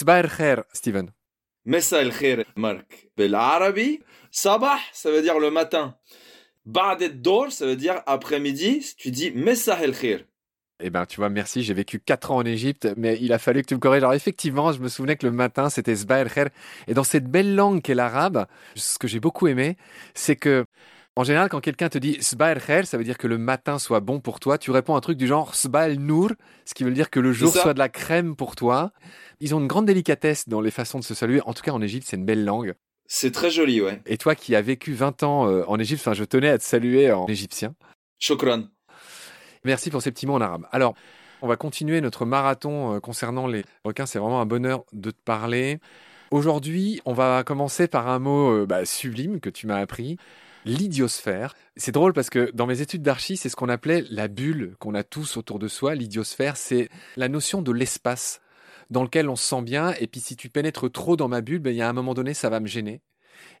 Sbair khair, Steven. Messa el khair, Marc. Arabi, sabah, ça veut dire le matin. Ba'd dor, ça veut dire après-midi. Tu dis Messa el khair. Eh ben, tu vois, merci. J'ai vécu 4 ans en Égypte, mais il a fallu que tu me corriges. Alors, effectivement, je me souvenais que le matin, c'était Sbair khair. Et dans cette belle langue qu'est l'arabe, ce que j'ai beaucoup aimé, c'est que en général, quand quelqu'un te dit Sbail khair, ça veut dire que le matin soit bon pour toi. Tu réponds un truc du genre Sbail nour, ce qui veut dire que le jour soit de la crème pour toi. Ils ont une grande délicatesse dans les façons de se saluer. En tout cas, en Égypte, c'est une belle langue. C'est très joli, ouais. Et toi qui as vécu 20 ans euh, en Égypte, enfin, je tenais à te saluer en égyptien. Shukran. Merci pour ces petits mots en arabe. Alors, on va continuer notre marathon euh, concernant les requins. C'est vraiment un bonheur de te parler. Aujourd'hui, on va commencer par un mot euh, bah, sublime que tu m'as appris l'idiosphère. C'est drôle parce que dans mes études d'archi, c'est ce qu'on appelait la bulle qu'on a tous autour de soi. L'idiosphère, c'est la notion de l'espace dans lequel on se sent bien. Et puis si tu pénètres trop dans ma bulle, ben, il y a un moment donné, ça va me gêner.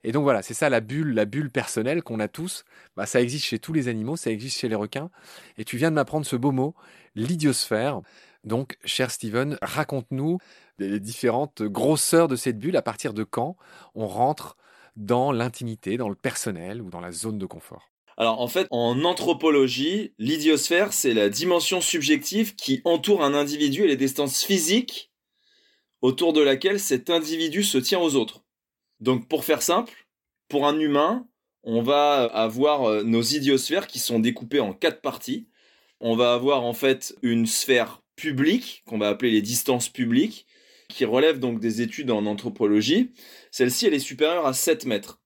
Et donc voilà, c'est ça la bulle, la bulle personnelle qu'on a tous. Bah, ça existe chez tous les animaux, ça existe chez les requins. Et tu viens de m'apprendre ce beau mot, l'idiosphère. Donc, cher Steven, raconte-nous les différentes grosseurs de cette bulle. À partir de quand on rentre dans l'intimité, dans le personnel ou dans la zone de confort alors en fait, en anthropologie, l'idiosphère, c'est la dimension subjective qui entoure un individu et les distances physiques autour de laquelle cet individu se tient aux autres. Donc pour faire simple, pour un humain, on va avoir euh, nos idiosphères qui sont découpées en quatre parties. On va avoir en fait une sphère publique, qu'on va appeler les distances publiques, qui relève donc des études en anthropologie. Celle-ci, elle est supérieure à 7 mètres.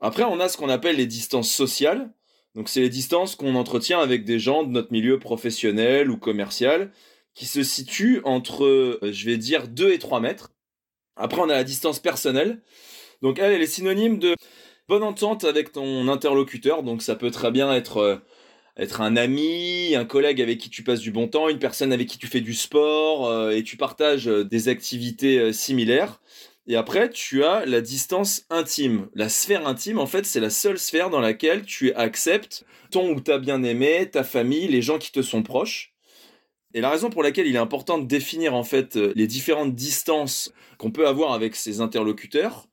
Après, on a ce qu'on appelle les distances sociales. Donc, c'est les distances qu'on entretient avec des gens de notre milieu professionnel ou commercial, qui se situent entre, euh, je vais dire, 2 et 3 mètres. Après, on a la distance personnelle. Donc, elle, elle est synonyme de bonne entente avec ton interlocuteur. Donc, ça peut très bien être euh, être un ami, un collègue avec qui tu passes du bon temps, une personne avec qui tu fais du sport euh, et tu partages euh, des activités euh, similaires. Et après, tu as la distance intime. La sphère intime, en fait, c'est la seule sphère dans laquelle tu acceptes ton ou ta bien-aimé, ta famille, les gens qui te sont proches. Et la raison pour laquelle il est important de définir, en fait, les différentes distances qu'on peut avoir avec ses interlocuteurs,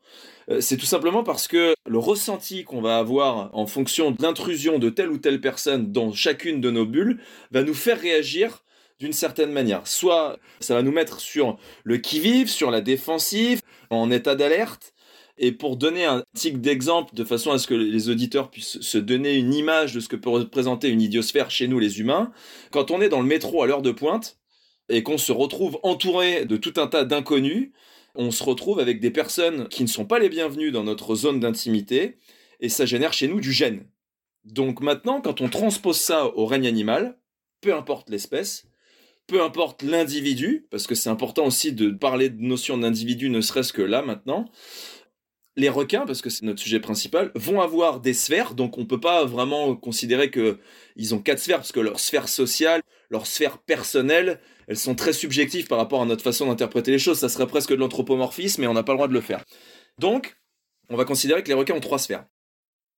c'est tout simplement parce que le ressenti qu'on va avoir en fonction de l'intrusion de telle ou telle personne dans chacune de nos bulles va nous faire réagir d'une certaine manière. Soit ça va nous mettre sur le qui-vive, sur la défensive, en état d'alerte. Et pour donner un tic d'exemple, de façon à ce que les auditeurs puissent se donner une image de ce que peut représenter une idiosphère chez nous les humains, quand on est dans le métro à l'heure de pointe et qu'on se retrouve entouré de tout un tas d'inconnus, on se retrouve avec des personnes qui ne sont pas les bienvenues dans notre zone d'intimité, et ça génère chez nous du gêne. Donc maintenant, quand on transpose ça au règne animal, peu importe l'espèce, peu importe l'individu, parce que c'est important aussi de parler de notion d'individu, ne serait-ce que là maintenant, les requins, parce que c'est notre sujet principal, vont avoir des sphères, donc on ne peut pas vraiment considérer qu'ils ont quatre sphères, parce que leur sphère sociale, leur sphère personnelle, elles sont très subjectives par rapport à notre façon d'interpréter les choses. Ça serait presque de l'anthropomorphisme, mais on n'a pas le droit de le faire. Donc, on va considérer que les requins ont trois sphères.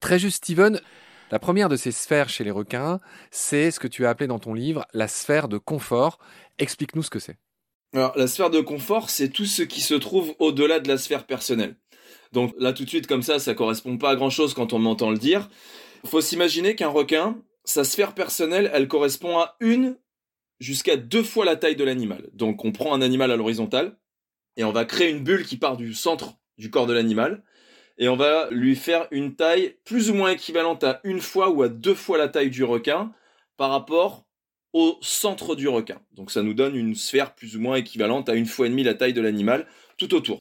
Très juste, Steven. La première de ces sphères chez les requins, c'est ce que tu as appelé dans ton livre la sphère de confort. Explique-nous ce que c'est. Alors, la sphère de confort, c'est tout ce qui se trouve au-delà de la sphère personnelle. Donc là, tout de suite, comme ça, ça correspond pas à grand-chose quand on m'entend le dire. Faut s'imaginer qu'un requin, sa sphère personnelle, elle correspond à une jusqu'à deux fois la taille de l'animal. Donc on prend un animal à l'horizontale et on va créer une bulle qui part du centre du corps de l'animal et on va lui faire une taille plus ou moins équivalente à une fois ou à deux fois la taille du requin par rapport au centre du requin. Donc ça nous donne une sphère plus ou moins équivalente à une fois et demie la taille de l'animal tout autour.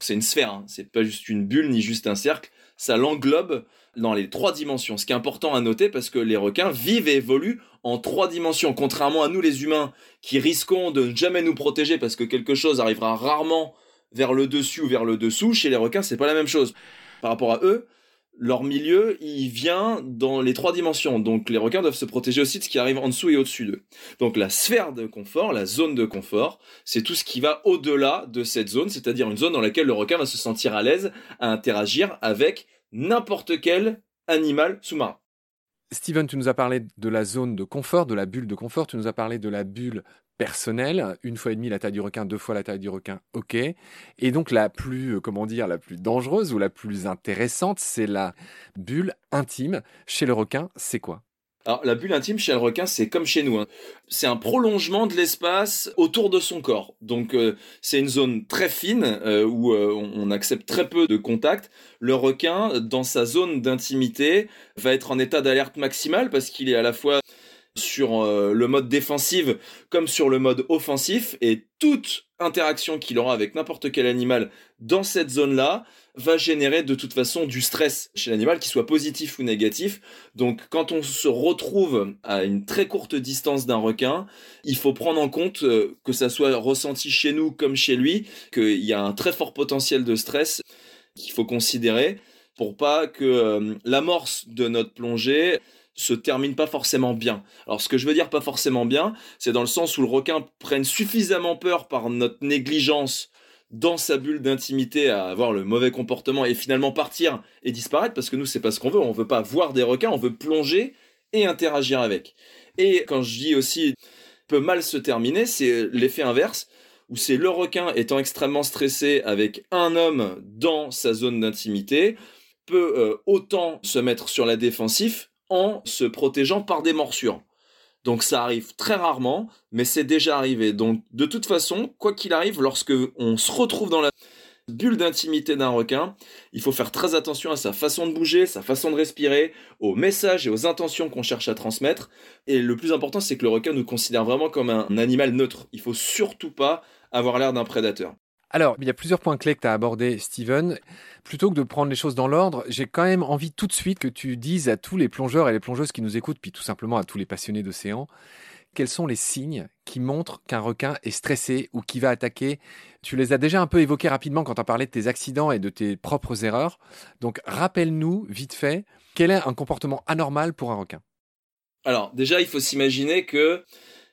C'est une sphère, hein. c'est pas juste une bulle ni juste un cercle, ça l'englobe dans les trois dimensions. Ce qui est important à noter parce que les requins vivent et évoluent en trois dimensions, contrairement à nous les humains qui risquons de ne jamais nous protéger parce que quelque chose arrivera rarement vers le dessus ou vers le dessous. Chez les requins, c'est pas la même chose. Par rapport à eux, leur milieu, il vient dans les trois dimensions. Donc les requins doivent se protéger aussi de ce qui arrive en dessous et au-dessus d'eux. Donc la sphère de confort, la zone de confort, c'est tout ce qui va au-delà de cette zone, c'est-à-dire une zone dans laquelle le requin va se sentir à l'aise à interagir avec n'importe quel animal sous-marin. Steven, tu nous as parlé de la zone de confort, de la bulle de confort, tu nous as parlé de la bulle personnelle. Une fois et demi la taille du requin, deux fois la taille du requin, ok. Et donc la plus, euh, comment dire, la plus dangereuse ou la plus intéressante, c'est la bulle intime. Chez le requin, c'est quoi? Alors, la bulle intime chez le requin, c'est comme chez nous. Hein. C'est un prolongement de l'espace autour de son corps. Donc, euh, c'est une zone très fine euh, où on accepte très peu de contact. Le requin, dans sa zone d'intimité, va être en état d'alerte maximale parce qu'il est à la fois sur euh, le mode défensif comme sur le mode offensif et toute interaction qu'il aura avec n'importe quel animal dans cette zone-là va générer de toute façon du stress chez l'animal, qu'il soit positif ou négatif. Donc quand on se retrouve à une très courte distance d'un requin, il faut prendre en compte euh, que ça soit ressenti chez nous comme chez lui, qu'il y a un très fort potentiel de stress qu'il faut considérer pour pas que euh, l'amorce de notre plongée se termine pas forcément bien. Alors ce que je veux dire pas forcément bien, c'est dans le sens où le requin prenne suffisamment peur par notre négligence dans sa bulle d'intimité à avoir le mauvais comportement et finalement partir et disparaître parce que nous c'est pas ce qu'on veut, on veut pas voir des requins, on veut plonger et interagir avec. Et quand je dis aussi peut mal se terminer, c'est l'effet inverse où c'est le requin étant extrêmement stressé avec un homme dans sa zone d'intimité peut euh, autant se mettre sur la défensive en se protégeant par des morsures. Donc ça arrive très rarement, mais c'est déjà arrivé. Donc de toute façon, quoi qu'il arrive, lorsque on se retrouve dans la bulle d'intimité d'un requin, il faut faire très attention à sa façon de bouger, sa façon de respirer, aux messages et aux intentions qu'on cherche à transmettre. Et le plus important, c'est que le requin nous considère vraiment comme un animal neutre. Il faut surtout pas avoir l'air d'un prédateur. Alors, il y a plusieurs points clés que tu as abordés, Steven. Plutôt que de prendre les choses dans l'ordre, j'ai quand même envie tout de suite que tu dises à tous les plongeurs et les plongeuses qui nous écoutent, puis tout simplement à tous les passionnés d'océan, quels sont les signes qui montrent qu'un requin est stressé ou qui va attaquer? Tu les as déjà un peu évoqués rapidement quand tu as parlé de tes accidents et de tes propres erreurs. Donc, rappelle-nous, vite fait, quel est un comportement anormal pour un requin? Alors, déjà, il faut s'imaginer que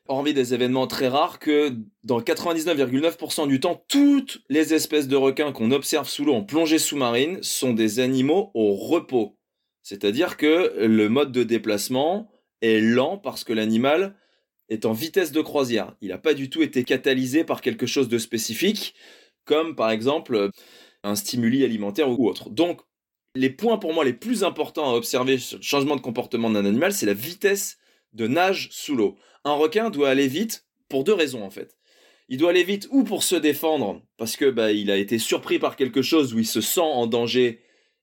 hormis des événements très rares, que dans 99,9% du temps, toutes les espèces de requins qu'on observe sous l'eau en plongée sous-marine sont des animaux au repos. C'est-à-dire que le mode de déplacement est lent parce que l'animal est en vitesse de croisière. Il n'a pas du tout été catalysé par quelque chose de spécifique, comme par exemple un stimuli alimentaire ou autre. Donc, les points pour moi les plus importants à observer sur le changement de comportement d'un animal, c'est la vitesse de nage sous l'eau. Un requin doit aller vite pour deux raisons en fait. Il doit aller vite ou pour se défendre parce que bah, il a été surpris par quelque chose où il se sent en danger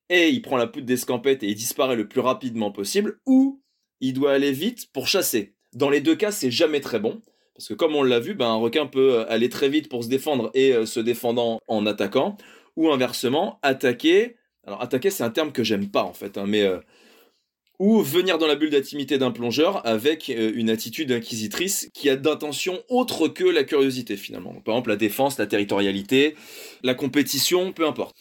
et il prend la poudre d'escampette et il disparaît le plus rapidement possible, ou il doit aller vite pour chasser. Dans les deux cas, c'est jamais très bon. Parce que comme on l'a vu, bah, un requin peut aller très vite pour se défendre et euh, se défendant en attaquant, ou inversement, attaquer. Alors attaquer, c'est un terme que j'aime pas en fait, hein, mais euh, ou venir dans la bulle d'intimité d'un plongeur avec euh, une attitude inquisitrice qui a d'intention autre que la curiosité finalement. Par exemple la défense, la territorialité, la compétition, peu importe.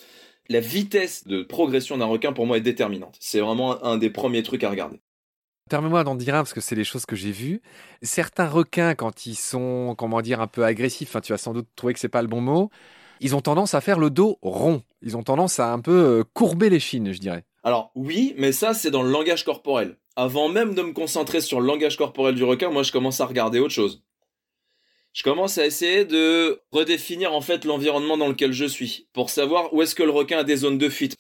La vitesse de progression d'un requin pour moi est déterminante. C'est vraiment un des premiers trucs à regarder. Permets-moi d'en dire un parce que c'est les choses que j'ai vues. Certains requins, quand ils sont, comment dire, un peu agressifs, tu vas sans doute trouver que c'est pas le bon mot, ils ont tendance à faire le dos rond. Ils ont tendance à un peu euh, courber les chines, je dirais. Alors oui, mais ça c'est dans le langage corporel. Avant même de me concentrer sur le langage corporel du requin, moi je commence à regarder autre chose. Je commence à essayer de redéfinir en fait l'environnement dans lequel je suis pour savoir où est-ce que le requin a des zones de fuite.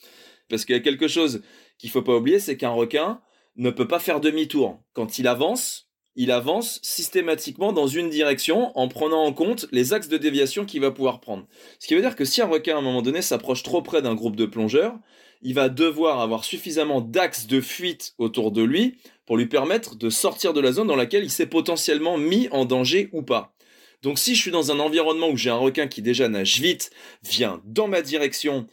Parce qu'il y a quelque chose qu'il faut pas oublier, c'est qu'un requin ne peut pas faire demi-tour. Quand il avance, il avance systématiquement dans une direction en prenant en compte les axes de déviation qu'il va pouvoir prendre. Ce qui veut dire que si un requin à un moment donné s'approche trop près d'un groupe de plongeurs, il va devoir avoir suffisamment d'axes de fuite autour de lui pour lui permettre de sortir de la zone dans laquelle il s'est potentiellement mis en danger ou pas. Donc si je suis dans un environnement où j'ai un requin qui déjà nage vite, vient dans ma direction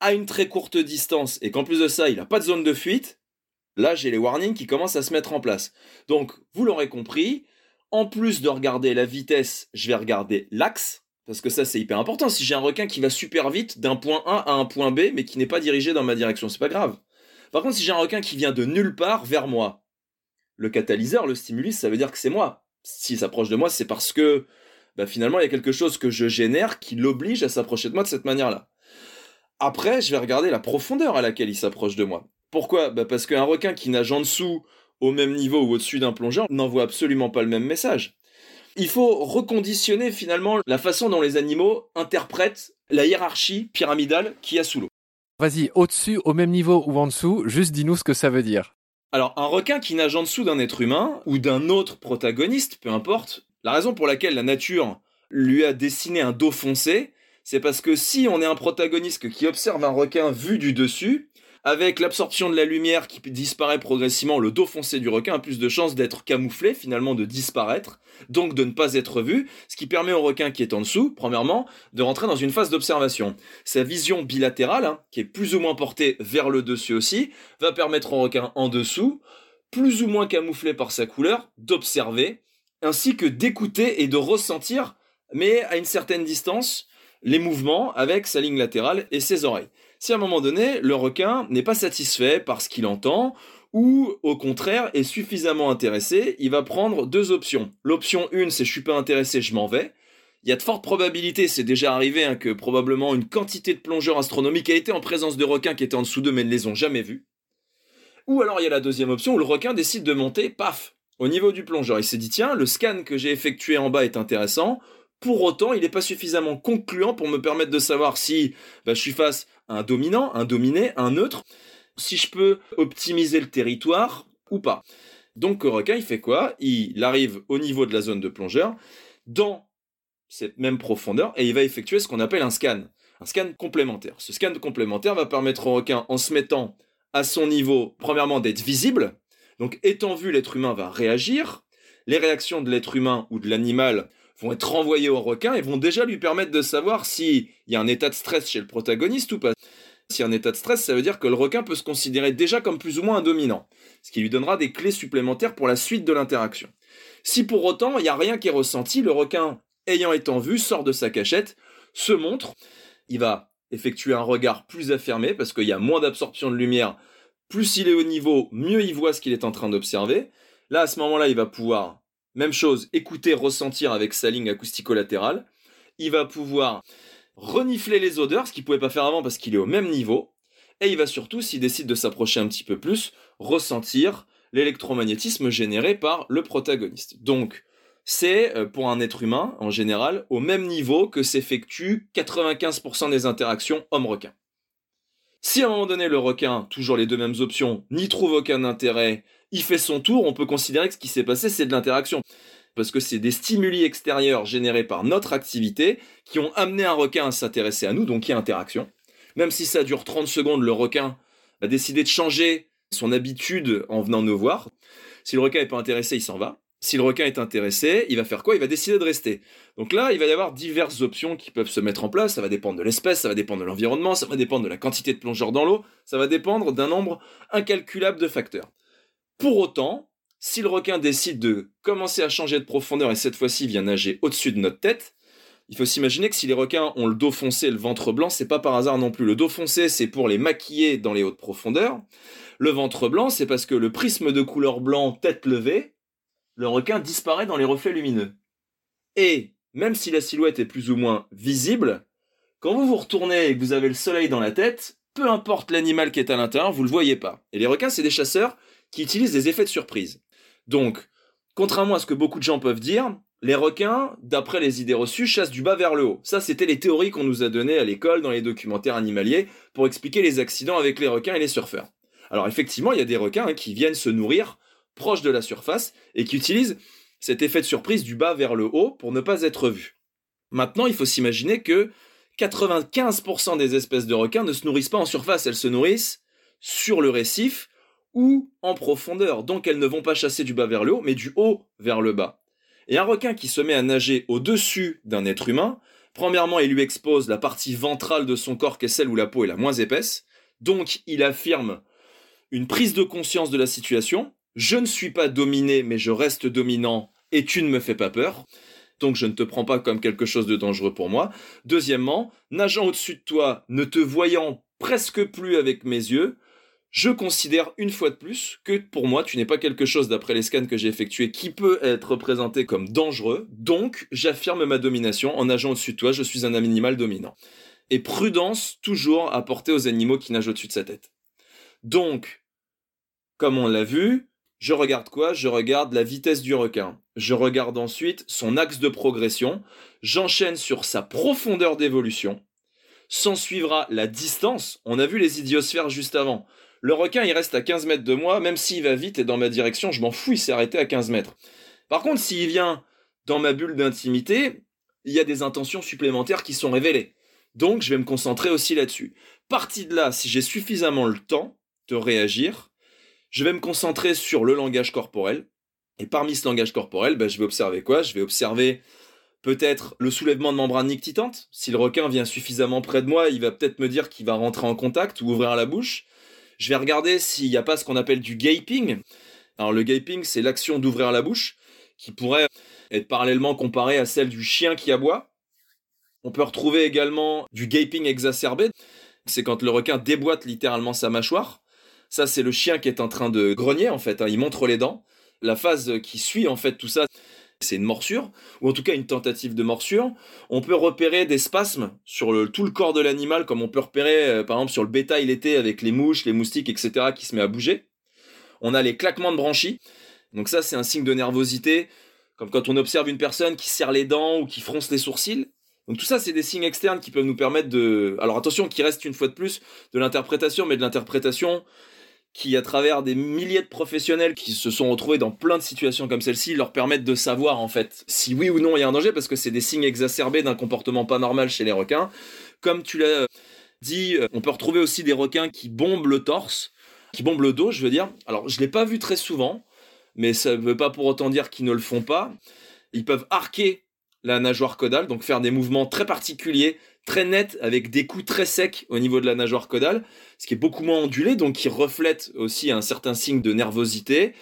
à une très courte distance et qu'en plus de ça il n'a pas de zone de fuite, là j'ai les warnings qui commencent à se mettre en place. Donc vous l'aurez compris, en plus de regarder la vitesse, je vais regarder l'axe parce que ça, c'est hyper important. Si j'ai un requin qui va super vite d'un point A à un point B, mais qui n'est pas dirigé dans ma direction, c'est pas grave. Par contre, si j'ai un requin qui vient de nulle part vers moi, le catalyseur, le stimulus, ça veut dire que c'est moi. S'il s'approche de moi, c'est parce que bah, finalement, il y a quelque chose que je génère qui l'oblige à s'approcher de moi de cette manière-là. Après, je vais regarder la profondeur à laquelle il s'approche de moi. Pourquoi? Bah Parce qu'un requin qui nage en dessous, au même niveau ou au-dessus d'un plongeur, n'envoie absolument pas le même message. Il faut reconditionner finalement la façon dont les animaux interprètent la hiérarchie pyramidale qu'il y a sous l'eau. Vas-y, au-dessus, au même niveau ou en dessous, juste dis-nous ce que ça veut dire. Alors, un requin qui nage en dessous d'un être humain ou d'un autre protagoniste, peu importe, la raison pour laquelle la nature lui a dessiné un dos foncé, c'est parce que si on est un protagoniste qui observe un requin vu du dessus, avec l'absorption de la lumière qui disparaît progressivement, le dos foncé du requin a plus de chances d'être camouflé, finalement de disparaître, donc de ne pas être vu, ce qui permet au requin qui est en dessous, premièrement, de rentrer dans une phase d'observation. Sa vision bilatérale, hein, qui est plus ou moins portée vers le dessus aussi, va permettre au requin en dessous, plus ou moins camouflé par sa couleur, d'observer, ainsi que d'écouter et de ressentir, mais à une certaine distance, les mouvements avec sa ligne latérale et ses oreilles. Si à un moment donné, le requin n'est pas satisfait par ce qu'il entend, ou au contraire est suffisamment intéressé, il va prendre deux options. L'option 1, c'est je suis pas intéressé, je m'en vais. Il y a de fortes probabilités, c'est déjà arrivé, hein, que probablement une quantité de plongeurs astronomiques a été en présence de requins qui étaient en dessous d'eux mais ne les ont jamais vus. Ou alors il y a la deuxième option où le requin décide de monter, paf, au niveau du plongeur. Il s'est dit, tiens, le scan que j'ai effectué en bas est intéressant, pour autant, il n'est pas suffisamment concluant pour me permettre de savoir si bah, je suis face à un dominant, un dominé, un neutre, si je peux optimiser le territoire ou pas. Donc requin, il fait quoi? Il arrive au niveau de la zone de plongeur, dans cette même profondeur, et il va effectuer ce qu'on appelle un scan. Un scan complémentaire. Ce scan complémentaire va permettre au requin, en se mettant à son niveau, premièrement, d'être visible. Donc étant vu, l'être humain va réagir. Les réactions de l'être humain ou de l'animal vont être renvoyés au requin et vont déjà lui permettre de savoir s'il y a un état de stress chez le protagoniste ou pas. Si un état de stress, ça veut dire que le requin peut se considérer déjà comme plus ou moins un dominant, ce qui lui donnera des clés supplémentaires pour la suite de l'interaction. Si pour autant il n'y a rien qui est ressenti, le requin, ayant été vu, sort de sa cachette, se montre, il va effectuer un regard plus affirmé parce qu'il y a moins d'absorption de lumière, plus il est au niveau, mieux il voit ce qu'il est en train d'observer. Là, à ce moment-là, il va pouvoir même chose, écouter, ressentir avec sa ligne acoustico-latérale. Il va pouvoir renifler les odeurs, ce qu'il ne pouvait pas faire avant parce qu'il est au même niveau. Et il va surtout, s'il décide de s'approcher un petit peu plus, ressentir l'électromagnétisme généré par le protagoniste. Donc, c'est euh, pour un être humain, en général, au même niveau que s'effectuent 95% des interactions homme-requin. Si à un moment donné le requin, toujours les deux mêmes options, n'y trouve aucun intérêt, il fait son tour, on peut considérer que ce qui s'est passé c'est de l'interaction. Parce que c'est des stimuli extérieurs générés par notre activité qui ont amené un requin à s'intéresser à nous, donc il y a interaction. Même si ça dure 30 secondes, le requin a décidé de changer son habitude en venant nous voir. Si le requin n'est pas intéressé, il s'en va. Si le requin est intéressé, il va faire quoi? Il va décider de rester. Donc là, il va y avoir diverses options qui peuvent se mettre en place. Ça va dépendre de l'espèce, ça va dépendre de l'environnement, ça va dépendre de la quantité de plongeurs dans l'eau, ça va dépendre d'un nombre incalculable de facteurs. Pour autant, si le requin décide de commencer à changer de profondeur et cette fois-ci vient nager au-dessus de notre tête, il faut s'imaginer que si les requins ont le dos foncé et le ventre blanc, c'est pas par hasard non plus. Le dos foncé, c'est pour les maquiller dans les hautes profondeurs. Le ventre blanc, c'est parce que le prisme de couleur blanc tête levée le requin disparaît dans les reflets lumineux. Et, même si la silhouette est plus ou moins visible, quand vous vous retournez et que vous avez le soleil dans la tête, peu importe l'animal qui est à l'intérieur, vous ne le voyez pas. Et les requins, c'est des chasseurs qui utilisent des effets de surprise. Donc, contrairement à ce que beaucoup de gens peuvent dire, les requins, d'après les idées reçues, chassent du bas vers le haut. Ça, c'était les théories qu'on nous a données à l'école, dans les documentaires animaliers, pour expliquer les accidents avec les requins et les surfeurs. Alors effectivement, il y a des requins hein, qui viennent se nourrir proche de la surface et qui utilise cet effet de surprise du bas vers le haut pour ne pas être vu. Maintenant, il faut s'imaginer que 95% des espèces de requins ne se nourrissent pas en surface, elles se nourrissent sur le récif ou en profondeur. Donc elles ne vont pas chasser du bas vers le haut, mais du haut vers le bas. Et un requin qui se met à nager au-dessus d'un être humain, premièrement, il lui expose la partie ventrale de son corps qui est celle où la peau est la moins épaisse. Donc il affirme une prise de conscience de la situation, je ne suis pas dominé, mais je reste dominant et tu ne me fais pas peur. Donc je ne te prends pas comme quelque chose de dangereux pour moi. Deuxièmement, nageant au-dessus de toi, ne te voyant presque plus avec mes yeux, je considère une fois de plus que pour moi, tu n'es pas quelque chose d'après les scans que j'ai effectués qui peut être représenté comme dangereux. Donc, j'affirme ma domination en nageant au-dessus de toi, je suis un animal dominant. Et prudence toujours apportée aux animaux qui nagent au-dessus de sa tête. Donc, comme on l'a vu, je regarde quoi? Je regarde la vitesse du requin. Je regarde ensuite son axe de progression. J'enchaîne sur sa profondeur d'évolution. S'en suivra la distance. On a vu les idiosphères juste avant. Le requin, il reste à 15 mètres de moi, même s'il va vite et dans ma direction, je m'en fous, il s'est arrêté à 15 mètres. Par contre, s'il vient dans ma bulle d'intimité, il y a des intentions supplémentaires qui sont révélées. Donc, je vais me concentrer aussi là-dessus. Parti de là, si j'ai suffisamment le temps de réagir, je vais me concentrer sur le langage corporel. Et parmi ce langage corporel, ben, je vais observer quoi? Je vais observer peut-être le soulèvement de membrane nictitante. Si le requin vient suffisamment près de moi, il va peut-être me dire qu'il va rentrer en contact ou ouvrir la bouche. Je vais regarder s'il n'y a pas ce qu'on appelle du gaping. Alors le gaping, c'est l'action d'ouvrir la bouche, qui pourrait être parallèlement comparée à celle du chien qui aboie. On peut retrouver également du gaping exacerbé. C'est quand le requin déboîte littéralement sa mâchoire. Ça, c'est le chien qui est en train de grogner, en fait. Hein. Il montre les dents. La phase qui suit, en fait, tout ça, c'est une morsure, ou en tout cas une tentative de morsure. On peut repérer des spasmes sur tout le corps de l'animal, comme on peut repérer, euh, par exemple, sur le bétail l'été avec les mouches, les moustiques, etc., qui se met à bouger. On a les claquements de branchies. Donc ça, c'est un signe de nervosité, comme quand on observe une personne qui serre les dents ou qui fronce les sourcils. Donc tout ça, c'est des signes externes qui peuvent nous permettre de... Alors attention, qui reste une fois de plus de l'interprétation, mais de l'interprétation qui, à travers des milliers de professionnels qui se sont retrouvés dans plein de situations comme celle-ci, leur permettent de savoir en fait si oui ou non il y a un danger, parce que c'est des signes exacerbés d'un comportement pas normal chez les requins. Comme tu l'as dit, euh, on peut retrouver aussi des requins qui bombent le torse, qui bombent le dos, je veux dire. Alors je l'ai pas vu très souvent, mais ça ne veut pas pour autant dire qu'ils ne le font pas. Ils peuvent arquer la nageoire caudale, donc faire des mouvements très particuliers, très nets, avec des coups très secs au niveau de la nageoire caudale, ce qui est beaucoup moins ondulé, donc qui reflète aussi un certain signe de nervosité.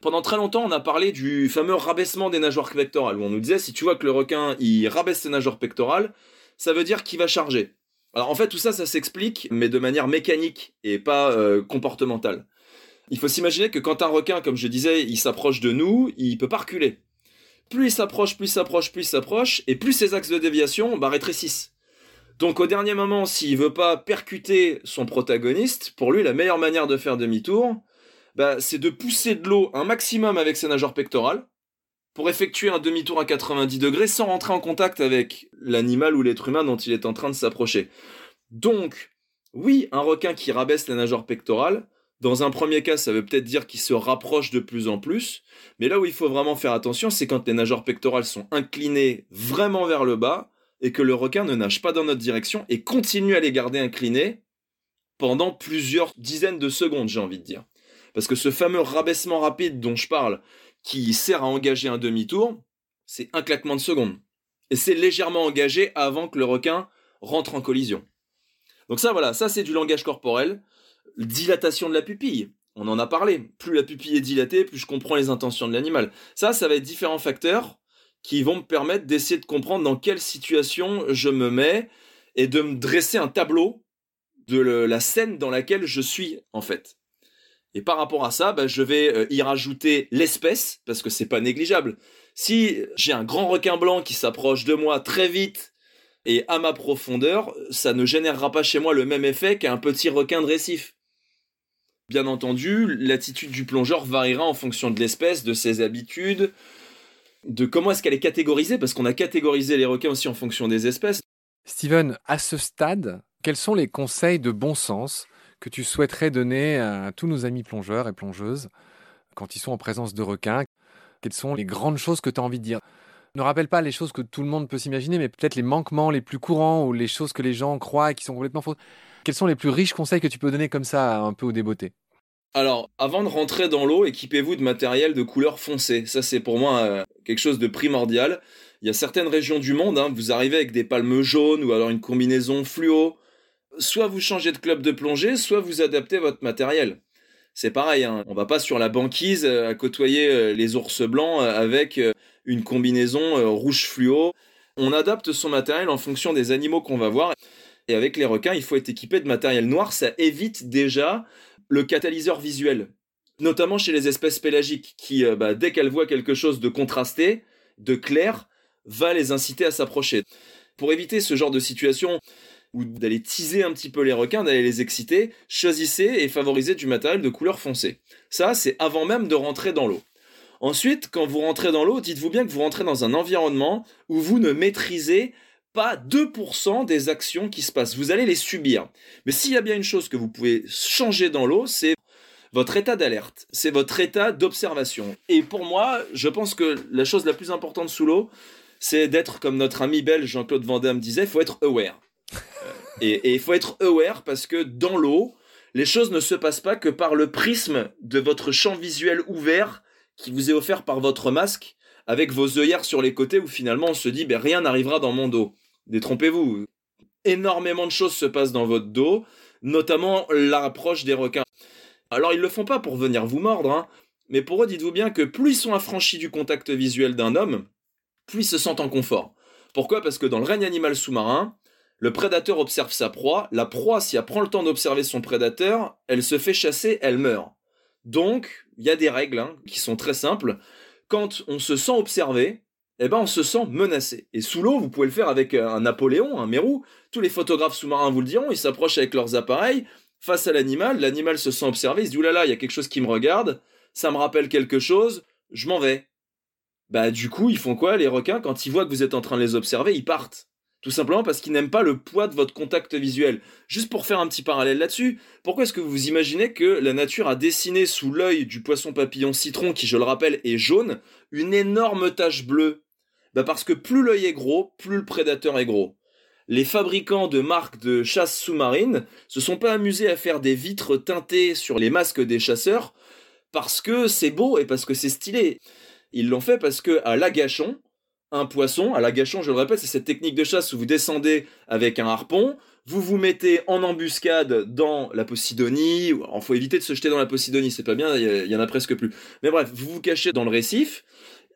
Pendant très longtemps, on a parlé du fameux rabaissement des nageoires pectorales, où on nous disait, si tu vois que le requin, il rabaisse ses nageoires pectorales, ça veut dire qu'il va charger. Alors en fait, tout ça, ça s'explique, mais de manière mécanique et pas euh, comportementale. Il faut s'imaginer que quand un requin, comme je disais, il s'approche de nous, il peut pas reculer plus il s'approche, plus il s'approche, plus il s'approche, et plus ses axes de déviation bah, rétrécissent. Donc au dernier moment, s'il veut pas percuter son protagoniste, pour lui la meilleure manière de faire demi-tour, bah, c'est de pousser de l'eau un maximum avec ses nageoires pectorales pour effectuer un demi-tour à 90 degrés sans rentrer en contact avec l'animal ou l'être humain dont il est en train de s'approcher. Donc, oui, un requin qui rabaisse les nageoires pectorales, dans un premier cas, ça veut peut-être dire qu'il se rapproche de plus en plus, mais là où il faut vraiment faire attention, c'est quand les nageoires pectorales sont inclinées vraiment vers le bas et que le requin ne nage pas dans notre direction et continue à les garder inclinés pendant plusieurs dizaines de secondes, j'ai envie de dire. Parce que ce fameux rabaissement rapide dont je parle, qui sert à engager un demi-tour, c'est un claquement de seconde. Et c'est légèrement engagé avant que le requin rentre en collision. Donc ça, voilà, ça c'est du langage corporel dilatation de la pupille. On en a parlé. Plus la pupille est dilatée, plus je comprends les intentions de l'animal. Ça, ça va être différents facteurs qui vont me permettre d'essayer de comprendre dans quelle situation je me mets et de me dresser un tableau de la scène dans laquelle je suis en fait. Et par rapport à ça, bah, je vais euh, y rajouter l'espèce parce que c'est pas négligeable. Si j'ai un grand requin blanc qui s'approche de moi très vite et à ma profondeur, ça ne générera pas chez moi le même effet qu'un petit requin de récif. Bien entendu, l'attitude du plongeur variera en fonction de l'espèce, de ses habitudes, de comment est-ce qu'elle est catégorisée, parce qu'on a catégorisé les requins aussi en fonction des espèces. Steven, à ce stade, quels sont les conseils de bon sens que tu souhaiterais donner à tous nos amis plongeurs et plongeuses quand ils sont en présence de requins? Quelles sont les grandes choses que tu as envie de dire? Ne rappelle pas les choses que tout le monde peut s'imaginer, mais peut-être les manquements les plus courants ou les choses que les gens croient et qui sont complètement fausses. Quels sont les plus riches conseils que tu peux donner comme ça, un peu au débeauté? Alors, avant de rentrer dans l'eau, équipez-vous de matériel de couleur foncée. Ça, c'est pour moi euh, quelque chose de primordial. Il y a certaines régions du monde, hein, vous arrivez avec des palmes jaunes ou alors une combinaison fluo. Soit vous changez de club de plongée, soit vous adaptez votre matériel. C'est pareil, hein, on va pas sur la banquise euh, à côtoyer euh, les ours blancs avec une combinaison rouge fluo. On adapte son matériel en fonction des animaux qu'on va voir. Et avec les requins, il faut être équipé de matériel noir. Ça évite déjà le catalyseur visuel, notamment chez les espèces pélagiques, qui, euh, bah, dès qu'elles voient quelque chose de contrasté, de clair, va les inciter à s'approcher. Pour éviter ce genre de situation, ou d'aller teaser un petit peu les requins, d'aller les exciter, choisissez et favorisez du matériel de couleur foncée. Ça, c'est avant même de rentrer dans l'eau. Ensuite, quand vous rentrez dans l'eau, dites-vous bien que vous rentrez dans un environnement où vous ne maîtrisez pas 2% des actions qui se passent. Vous allez les subir. Mais s'il y a bien une chose que vous pouvez changer dans l'eau, c'est votre état d'alerte, c'est votre état d'observation. Et pour moi, je pense que la chose la plus importante sous l'eau, c'est d'être comme notre ami belge Jean-Claude Van Damme disait, il faut être aware. et il faut être aware parce que dans l'eau, les choses ne se passent pas que par le prisme de votre champ visuel ouvert qui vous est offert par votre masque avec vos œillères sur les côtés où finalement on se dit ben, rien n'arrivera dans mon dos. Détrompez-vous. Énormément de choses se passent dans votre dos, notamment l'approche des requins. Alors ils le font pas pour venir vous mordre, hein, mais pour eux, dites-vous bien que plus ils sont affranchis du contact visuel d'un homme, plus ils se sentent en confort. Pourquoi? Parce que dans le règne animal sous-marin, le prédateur observe sa proie, la proie, si elle prend le temps d'observer son prédateur, elle se fait chasser, elle meurt. Donc, il y a des règles hein, qui sont très simples. Quand on se sent observé, eh ben on se sent menacé. Et sous l'eau, vous pouvez le faire avec un Napoléon, un Mérou. Tous les photographes sous-marins vous le diront, ils s'approchent avec leurs appareils face à l'animal, l'animal se sent observé, il se dit oulala, il y a quelque chose qui me regarde, ça me rappelle quelque chose, je m'en vais. Bah du coup, ils font quoi les requins? Quand ils voient que vous êtes en train de les observer, ils partent. Tout simplement parce qu'ils n'aiment pas le poids de votre contact visuel. Juste pour faire un petit parallèle là-dessus, pourquoi est-ce que vous imaginez que la nature a dessiné sous l'œil du poisson papillon citron, qui je le rappelle est jaune, une énorme tache bleue? Bah parce que plus l'œil est gros, plus le prédateur est gros. Les fabricants de marques de chasse sous-marine se sont pas amusés à faire des vitres teintées sur les masques des chasseurs parce que c'est beau et parce que c'est stylé. Ils l'ont fait parce que à l'agachon, un poisson. À l'agachon, je le répète, c'est cette technique de chasse où vous descendez avec un harpon, vous vous mettez en embuscade dans la Posidonie. Il faut éviter de se jeter dans la Posidonie, c'est pas bien, il y en a presque plus. Mais bref, vous vous cachez dans le récif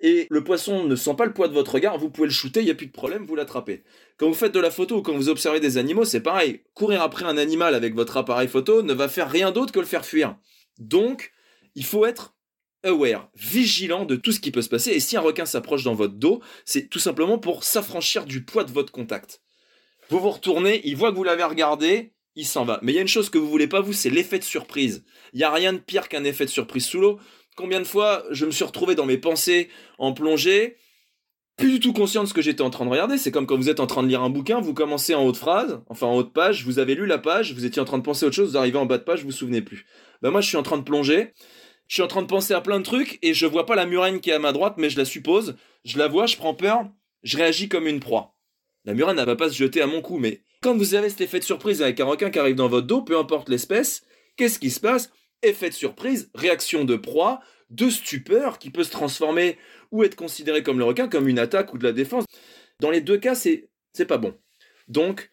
et le poisson ne sent pas le poids de votre regard, vous pouvez le shooter, il n'y a plus de problème, vous l'attrapez. Quand vous faites de la photo ou quand vous observez des animaux, c'est pareil. Courir après un animal avec votre appareil photo ne va faire rien d'autre que le faire fuir. Donc, il faut être aware, vigilant de tout ce qui peut se passer. Et si un requin s'approche dans votre dos, c'est tout simplement pour s'affranchir du poids de votre contact. Vous vous retournez, il voit que vous l'avez regardé, il s'en va. Mais il y a une chose que vous voulez pas, vous, c'est l'effet de surprise. Il n'y a rien de pire qu'un effet de surprise sous l'eau. Combien de fois je me suis retrouvé dans mes pensées en plongée, plus du tout conscient de ce que j'étais en train de regarder. C'est comme quand vous êtes en train de lire un bouquin, vous commencez en haut de phrase, enfin en haut de page, vous avez lu la page, vous étiez en train de penser à autre chose, vous arrivez en bas de page, vous vous souvenez plus. Ben moi, je suis en train de plonger, je suis en train de penser à plein de trucs et je vois pas la murène qui est à ma droite, mais je la suppose. Je la vois, je prends peur, je réagis comme une proie. La murène, elle va pas se jeter à mon cou, mais quand vous avez cet effet de surprise avec un requin qui arrive dans votre dos, peu importe l'espèce, qu'est-ce qui se passe? Effet de surprise, réaction de proie, de stupeur qui peut se transformer ou être considéré comme le requin, comme une attaque ou de la défense. Dans les deux cas, c'est, pas bon. Donc,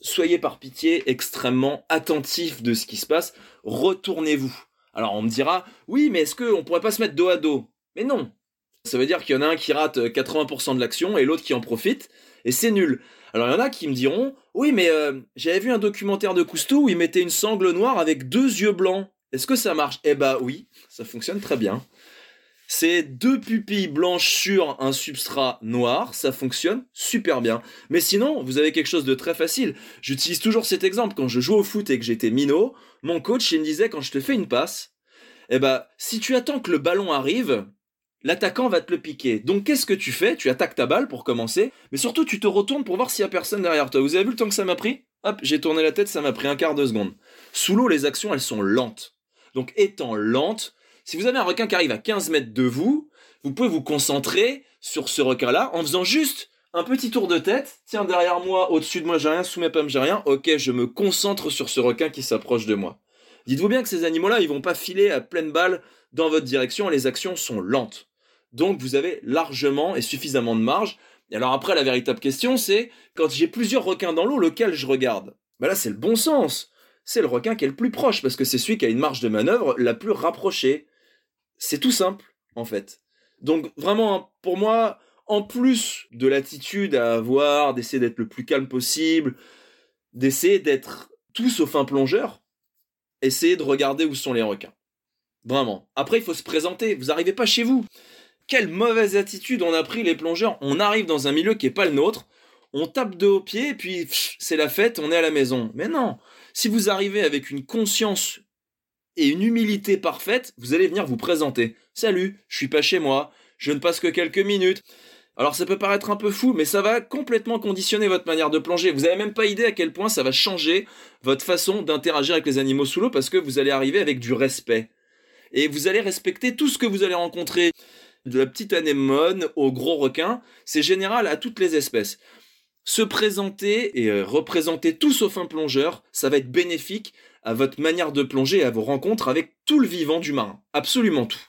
soyez par pitié extrêmement attentifs de ce qui se passe. Retournez-vous. Alors on me dira, oui, mais est-ce qu'on pourrait pas se mettre dos à dos? Mais non. Ça veut dire qu'il y en a un qui rate 80% de l'action et l'autre qui en profite, et c'est nul. Alors il y en a qui me diront, oui, mais euh, j'avais vu un documentaire de Cousteau où il mettait une sangle noire avec deux yeux blancs. Est-ce que ça marche? Eh bah oui, ça fonctionne très bien. C'est deux pupilles blanches sur un substrat noir, ça fonctionne super bien. Mais sinon, vous avez quelque chose de très facile. J'utilise toujours cet exemple quand je joue au foot et que j'étais minot. Mon coach, il me disait quand je te fais une passe, eh ben, si tu attends que le ballon arrive, l'attaquant va te le piquer. Donc qu'est-ce que tu fais? Tu attaques ta balle pour commencer, mais surtout tu te retournes pour voir s'il y a personne derrière toi. Vous avez vu le temps que ça m'a pris? Hop, j'ai tourné la tête, ça m'a pris un quart de seconde. Sous l'eau, les actions, elles sont lentes. Donc étant lentes, si vous avez un requin qui arrive à 15 mètres de vous, vous pouvez vous concentrer sur ce requin-là en faisant juste un petit tour de tête. Tiens, derrière moi, au-dessus de moi, j'ai rien, sous mes pommes, j'ai rien. Ok, je me concentre sur ce requin qui s'approche de moi. Dites-vous bien que ces animaux-là, ils vont pas filer à pleine balle dans votre direction, les actions sont lentes. Donc vous avez largement et suffisamment de marge. Et alors après, la véritable question, c'est quand j'ai plusieurs requins dans l'eau, lequel je regarde? Ben là, c'est le bon sens. C'est le requin qui est le plus proche, parce que c'est celui qui a une marge de manœuvre la plus rapprochée. C'est tout simple, en fait. Donc vraiment, pour moi, en plus de l'attitude à avoir, d'essayer d'être le plus calme possible, d'essayer d'être tout sauf un plongeur, essayez de regarder où sont les requins. Vraiment. Après, il faut se présenter. Vous n'arrivez pas chez vous. Quelle mauvaise attitude on a pris les plongeurs. On arrive dans un milieu qui n'est pas le nôtre. On tape de haut pied, et puis c'est la fête, on est à la maison. Mais non, si vous arrivez avec une conscience et une humilité parfaite, vous allez venir vous présenter. Salut, je suis pas chez moi, je ne passe que quelques minutes. Alors ça peut paraître un peu fou, mais ça va complètement conditionner votre manière de plonger. Vous n'avez même pas idée à quel point ça va changer votre façon d'interagir avec les animaux sous l'eau parce que vous allez arriver avec du respect. Et vous allez respecter tout ce que vous allez rencontrer. De la petite anémone au gros requin, c'est général à toutes les espèces. Se présenter et euh, représenter tout sauf un plongeur, ça va être bénéfique à votre manière de plonger et à vos rencontres avec tout le vivant du marin. Absolument tout.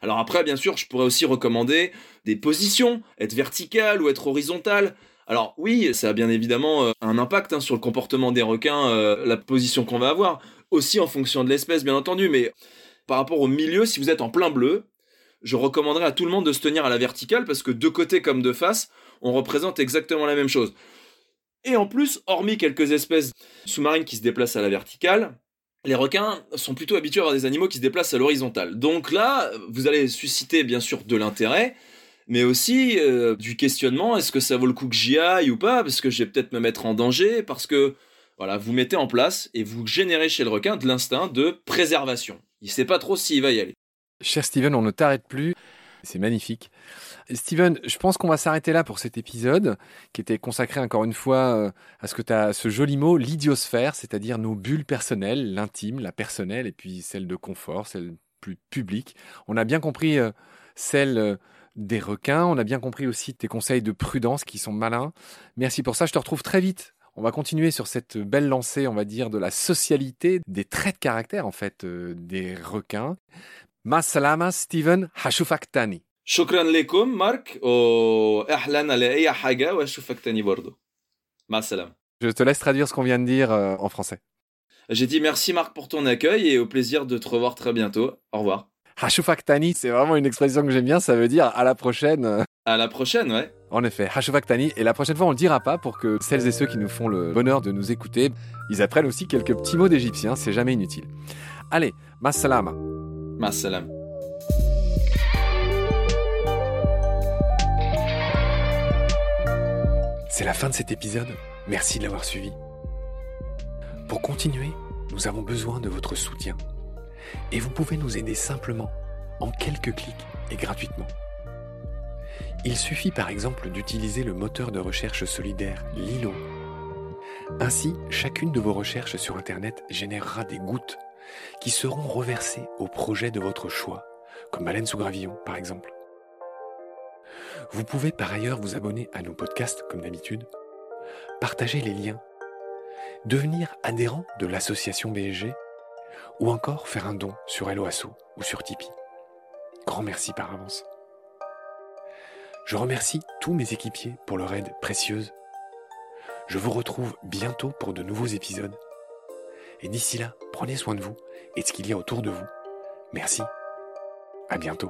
Alors après, bien sûr, je pourrais aussi recommander des positions, être vertical ou être horizontal. Alors oui, ça a bien évidemment euh, un impact hein, sur le comportement des requins, euh, la position qu'on va avoir, aussi en fonction de l'espèce, bien entendu, mais par rapport au milieu, si vous êtes en plein bleu, je recommanderais à tout le monde de se tenir à la verticale parce que de côté comme de face, on représente exactement la même chose. Et en plus, hormis quelques espèces sous-marines qui se déplacent à la verticale, les requins sont plutôt habitués à avoir des animaux qui se déplacent à l'horizontale. Donc là, vous allez susciter bien sûr de l'intérêt, mais aussi euh, du questionnement, est-ce que ça vaut le coup que j'y aille ou pas Parce que je vais peut-être me mettre en danger, parce que voilà, vous mettez en place et vous générez chez le requin de l'instinct de préservation. Il sait pas trop s'il va y aller. Cher Steven, on ne t'arrête plus. C'est magnifique. Steven, je pense qu'on va s'arrêter là pour cet épisode qui était consacré encore une fois euh, à ce que tu as ce joli mot, l'idiosphère, c'est-à-dire nos bulles personnelles, l'intime, la personnelle et puis celle de confort, celle plus publique. On a bien compris euh, celle euh, des requins, on a bien compris aussi tes conseils de prudence qui sont malins. Merci pour ça, je te retrouve très vite. On va continuer sur cette belle lancée, on va dire, de la socialité, des traits de caractère en fait des requins. Masalama Steven Hashufaktani. شكرا لكم مارك واهلا على اي حاجه واشوفك تاني برضه مع السلامه Je te laisse traduire ce qu'on vient de dire euh, en français. J'ai dit merci Marc pour ton accueil et au plaisir de te revoir très bientôt. Au revoir. Hashufaktani, c'est vraiment une expression que j'aime bien, ça veut dire à la prochaine. À la prochaine, ouais. En effet, Hashufaktani, et la prochaine fois on le dira pas pour que celles et ceux qui nous font le bonheur de nous écouter, ils apprennent aussi quelques petits mots d'égyptien, c'est jamais inutile. Allez, masalama. Masalam. C'est la fin de cet épisode. Merci de l'avoir suivi. Pour continuer, nous avons besoin de votre soutien. Et vous pouvez nous aider simplement, en quelques clics et gratuitement. Il suffit par exemple d'utiliser le moteur de recherche solidaire Lilo. Ainsi, chacune de vos recherches sur Internet générera des gouttes qui seront reversées au projet de votre choix, comme Baleine sous gravillon par exemple. Vous pouvez par ailleurs vous abonner à nos podcasts comme d'habitude, partager les liens, devenir adhérent de l'association BSG ou encore faire un don sur Helloasso ou sur Tipeee. Grand merci par avance. Je remercie tous mes équipiers pour leur aide précieuse. Je vous retrouve bientôt pour de nouveaux épisodes. Et d'ici là, prenez soin de vous et de ce qu'il y a autour de vous. Merci. À bientôt.